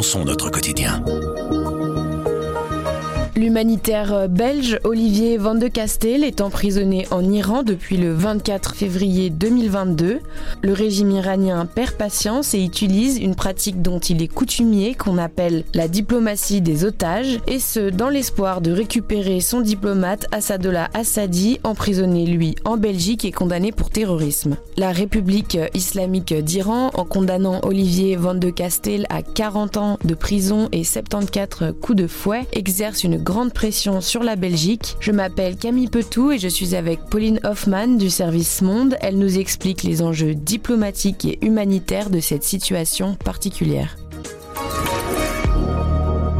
repensons notre quotidien. L'humanitaire belge Olivier Van de Castel est emprisonné en Iran depuis le 24 février 2022. Le régime iranien perd patience et utilise une pratique dont il est coutumier qu'on appelle la diplomatie des otages, et ce dans l'espoir de récupérer son diplomate Assadollah Assadi, emprisonné lui en Belgique et condamné pour terrorisme. La République islamique d'Iran, en condamnant Olivier Van de Castel à 40 ans de prison et 74 coups de fouet, exerce une grande pression sur la Belgique. Je m'appelle Camille Petou et je suis avec Pauline Hoffman du service Monde. Elle nous explique les enjeux diplomatiques et humanitaires de cette situation particulière.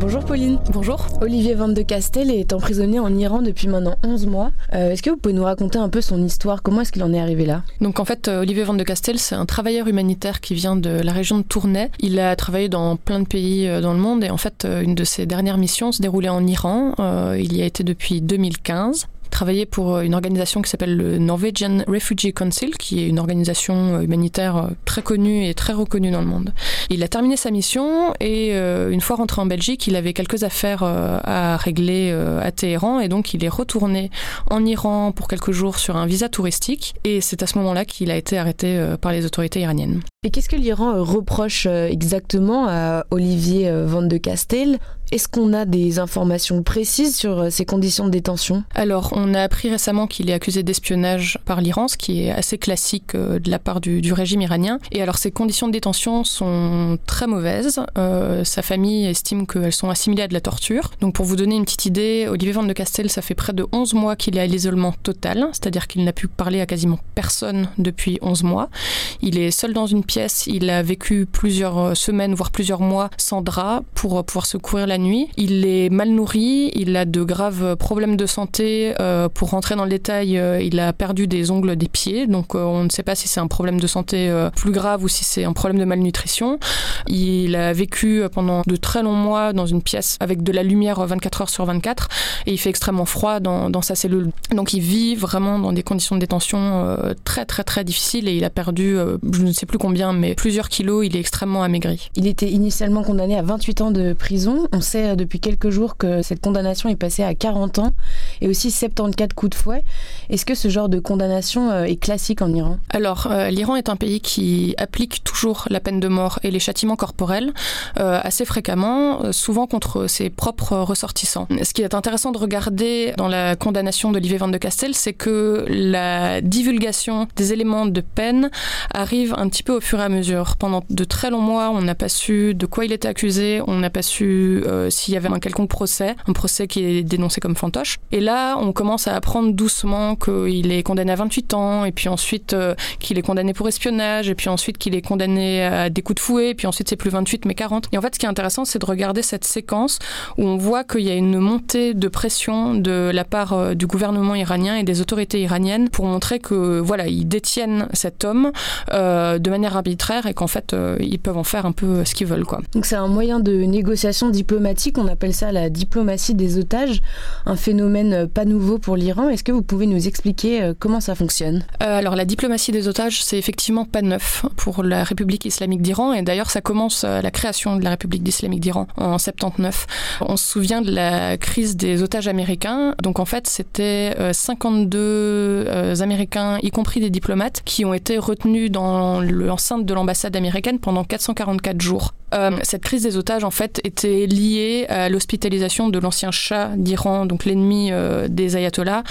Bonjour Pauline. Bonjour. Olivier Van de Castel est emprisonné en Iran depuis maintenant 11 mois. Euh, est-ce que vous pouvez nous raconter un peu son histoire? Comment est-ce qu'il en est arrivé là? Donc en fait, euh, Olivier Van de Castel, c'est un travailleur humanitaire qui vient de la région de Tournai. Il a travaillé dans plein de pays euh, dans le monde et en fait, une de ses dernières missions se déroulait en Iran. il y a été depuis 2015 travaillé pour euh, une organisation qui s'appelle le Norwegian Refugee Council, qui est une organisation euh, humanitaire euh, très connue et très reconnue dans le monde. Il a terminé sa mission et une fois rentré en Belgique, il avait quelques affaires à régler à Téhéran et donc il est retourné en Iran pour quelques jours sur un visa touristique et c'est à ce moment-là qu'il a été arrêté par les autorités iraniennes. Et qu'est-ce que l'Iran reproche exactement à Olivier Van de Castel est-ce qu'on a des informations précises sur euh, ces conditions de détention? Alors, on a appris récemment qu'il est accusé d'espionnage par l'Iran, ce qui est assez classique euh, de la part du, régime iranien. Et alors, ces conditions de détention sont très mauvaises. Euh, sa famille estime qu'elles sont assimilées à de la torture. Donc, pour vous donner une petite idée, Olivier Van de Castel, ça fait près de 11 mois qu'il est à l'isolement total, c'est-à-dire qu'il n'a pu parler à quasiment personne depuis 11 mois. Il est seul dans une pièce, il a vécu plusieurs semaines, voire plusieurs mois sans drap pour pouvoir se couvrir la nuit. Il est mal nourri, il a de graves problèmes de santé. Euh, pour rentrer dans le détail, euh, il a perdu des ongles des pieds, donc euh, on ne sait pas si c'est un problème de santé plus grave ou si c'est un problème de malnutrition. Il a vécu pendant de très longs mois dans une pièce avec de la lumière 24 heures sur 24 et il fait extrêmement froid dans, sa cellule. Donc il vit vraiment dans des conditions de détention très très très difficiles et il a perdu, je ne sais plus combien, mais plusieurs kilos. Il est extrêmement amaigri. Il était initialement condamné à 28 ans de prison. On sait euh, depuis quelques jours que cette condamnation est passée à 40 ans et aussi 74 coups de fouet. Est-ce que ce genre de condamnation euh, est classique en Iran? Alors, euh, l'Iran est un pays qui applique toujours la peine de mort et les châtiments corporels assez fréquemment, souvent contre ses propres ressortissants. Ce qui est intéressant de regarder dans la condamnation d'Olivier Van de Castel, c'est que la divulgation des éléments de peine arrive un petit peu au fur et à mesure. Pendant de très longs mois, on n'a pas su de quoi il était accusé, on n'a pas su s'il y avait un quelconque procès, un procès qui est dénoncé comme fantoche. On commence à apprendre doucement qu'il est condamné à 28 ans, et puis ensuite euh, qu'il est condamné pour espionnage, et puis ensuite qu'il est condamné à des coups de fouet, et puis ensuite c'est plus 28 mais 40. Et en fait, ce qui est intéressant, c'est de regarder cette séquence où on voit qu'il y a une montée de pression de la part euh, du gouvernement iranien et des autorités iraniennes pour montrer que voilà, ils détiennent cet homme euh, de manière arbitraire et qu'en fait, ils peuvent en faire un peu ce qu'ils veulent. Quoi. Donc c'est un moyen de négociation diplomatique on appelle ça la diplomatie des otages, un phénomène euh, pas nouveau pour l'Iran. Est-ce que vous pouvez nous expliquer euh, comment ça fonctionne? Euh, Alors la diplomatie des otages, c'est effectivement pas neuf pour la République islamique d'Iran, et d'ailleurs ça commence à la création de la République islamique d'Iran en 79. On se souvient de la crise des otages américains, donc en fait c'était 52 Américains, y compris des diplomates, qui ont été retenus dans l'enceinte de l'ambassade américaine pendant 444 jours. Cette crise des otages en fait était liée à l'hospitalisation de l'ancien chat d'Iran, donc l'ennemi euh, des ayatollahs,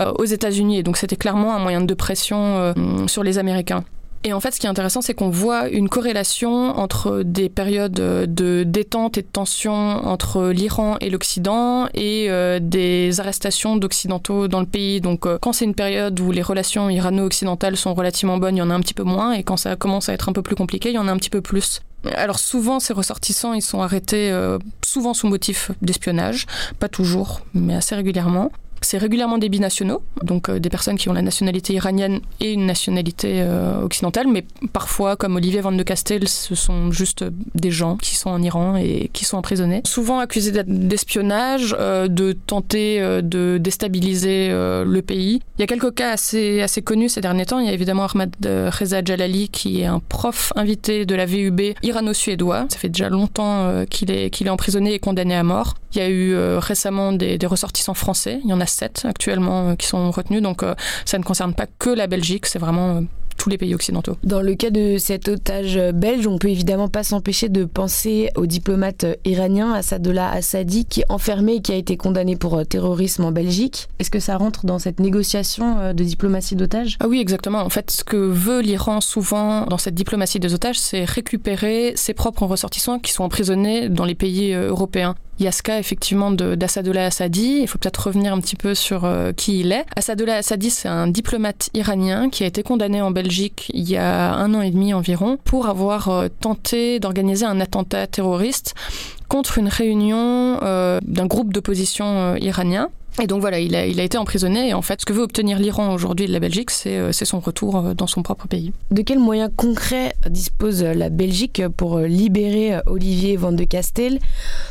euh, aux États-Unis. Et donc c'était clairement un moyen de pression euh, sur les Américains. Et en fait, ce qui est intéressant, c'est qu'on voit une corrélation entre des périodes de détente et de tension entre l'Iran et l'Occident et des arrestations d'Occidentaux dans le pays. Donc, quand c'est une période où les relations irano-occidentales sont relativement bonnes, il y en a un petit peu moins. Et quand ça commence à être un peu plus compliqué, il y en a un petit peu plus. Alors souvent, ces ressortissants, ils sont arrêtés euh, souvent sous motif d'espionnage, pas toujours, mais assez régulièrement. C'est régulièrement des binationaux, donc des personnes qui ont la nationalité iranienne et une nationalité occidentale, mais parfois, comme Olivier Van de Castel, ce sont juste des gens qui sont en Iran et qui sont emprisonnés. Souvent accusés d'espionnage, de tenter de déstabiliser le pays. Il y a quelques cas assez, assez connus ces derniers temps. Il y a évidemment Ahmad Reza Jalali, qui est un prof invité de la VUB irano-suédois. Ça fait déjà longtemps qu'il est, qu'il est emprisonné et condamné à mort. Il y a eu euh, récemment des, ressortissants français. Il y en a sept actuellement euh, qui sont retenus. Donc euh, ça ne concerne pas que la Belgique, c'est vraiment tous les pays occidentaux. Dans le cas de cet otage belge, on peut évidemment pas s'empêcher de penser au diplomate iranien Assadollah Assadi qui est enfermé et qui a été condamné pour terrorisme en Belgique. Est-ce que ça rentre dans cette négociation de diplomatie d'otages? Ah oui, exactement. En fait, ce que veut l'Iran souvent dans cette diplomatie des otages, c'est récupérer ses propres ressortissants qui sont emprisonnés dans les pays européens. Il y a effectivement Assadi. Il faut peut-être revenir un petit peu sur euh, qui il est. Assadollah Assadi, c'est un diplomate iranien qui a été condamné en Belgique il y a un an et demi environ pour avoir euh, tenté d'organiser un attentat terroriste contre une réunion euh, d'un groupe d'opposition iranien. Et donc voilà, il a, il a été emprisonné et en fait, ce que veut obtenir l'Iran aujourd'hui de la Belgique, c'est euh, son retour euh, dans son propre pays. De quels moyens concrets dispose la Belgique pour euh, libérer Olivier Van de Castel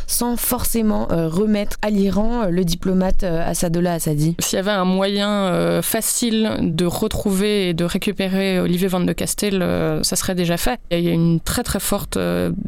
sans forcément remettre à l'Iran le diplomate Assadollah Assadi S'il y avait un moyen facile de retrouver et de récupérer Olivier Van de Castel, ça serait déjà fait. Il y a une très très forte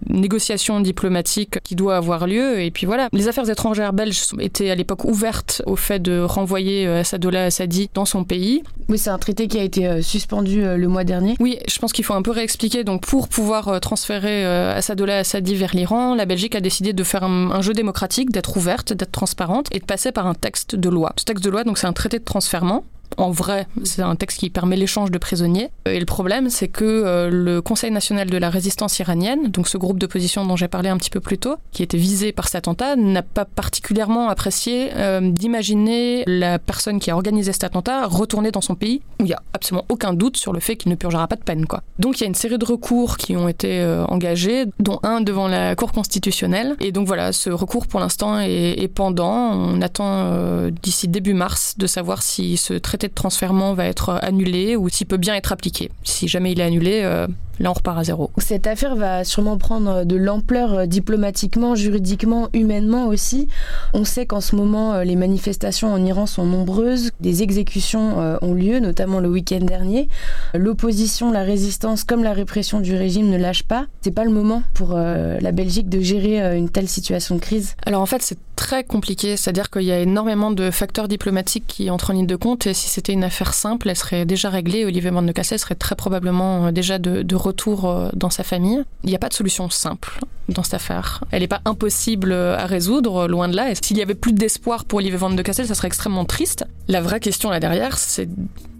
négociation diplomatique qui doit avoir lieu et puis voilà. Les affaires étrangères belges étaient à l'époque ouvertes au fait de renvoyer euh, Assadollah Assadi dans son pays. Oui, c'est un traité qui a été euh, suspendu euh, le mois dernier. Oui, je pense qu'il faut un peu réexpliquer. Donc, pour pouvoir transférer Assadollah Assadi vers l'Iran, la Belgique a décidé de faire un, jeu démocratique, d'être ouverte, d'être transparente et de passer par un texte de loi. Ce texte de loi, donc, c'est un traité de transfèrement en vrai, c'est un texte qui permet l'échange de prisonniers. Et le problème, c'est que euh, le Conseil national de la résistance iranienne, donc ce groupe d'opposition dont j'ai parlé un petit peu plus tôt, qui était visé par cet attentat, n'a pas particulièrement apprécié euh, d'imaginer la personne qui a organisé cet attentat retourner dans son pays où il n'y a absolument aucun doute sur le fait qu'il ne purgera pas de peine. Donc il y a une série de recours qui ont été euh, engagés, dont un devant la Cour constitutionnelle. Et donc voilà, ce recours pour l'instant est, pendant. On attend d'ici début mars de savoir si ce traité de transfèrement va être annulé ou s'il peut bien être appliqué. Si jamais il est annulé, euh, là on repart à zéro. Cette affaire va sûrement prendre de l'ampleur euh, diplomatiquement, juridiquement, humainement aussi. On sait qu'en ce moment, euh, les manifestations en Iran sont nombreuses, des exécutions ont lieu, notamment le week-end dernier. L'opposition, la résistance, comme la répression du régime ne lâche pas. C'est pas le moment pour la Belgique de gérer une telle situation de crise. Alors en fait, c'est très compliqué, c'est-à-dire qu'il y a énormément de facteurs diplomatiques qui entrent en ligne de compte et si c'était une affaire simple, elle serait déjà réglée. Olivier Van de Cassel serait très probablement euh, déjà de, retour euh, dans sa famille. Il n'y a pas de solution simple dans cette affaire. Elle n'est pas impossible euh, à résoudre, loin de là. Et s'il y avait plus d'espoir pour Olivier Van de Cassel, ça serait extrêmement triste. La vraie question là derrière, c'est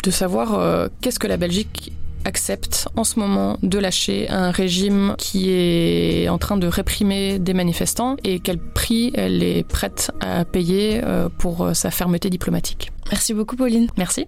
de savoir qu'est-ce que la Belgique accepte en ce moment de lâcher un régime qui est en train de réprimer des manifestants et quel prix elle est prête à payer euh, pour sa fermeté diplomatique. Merci beaucoup Pauline. Merci.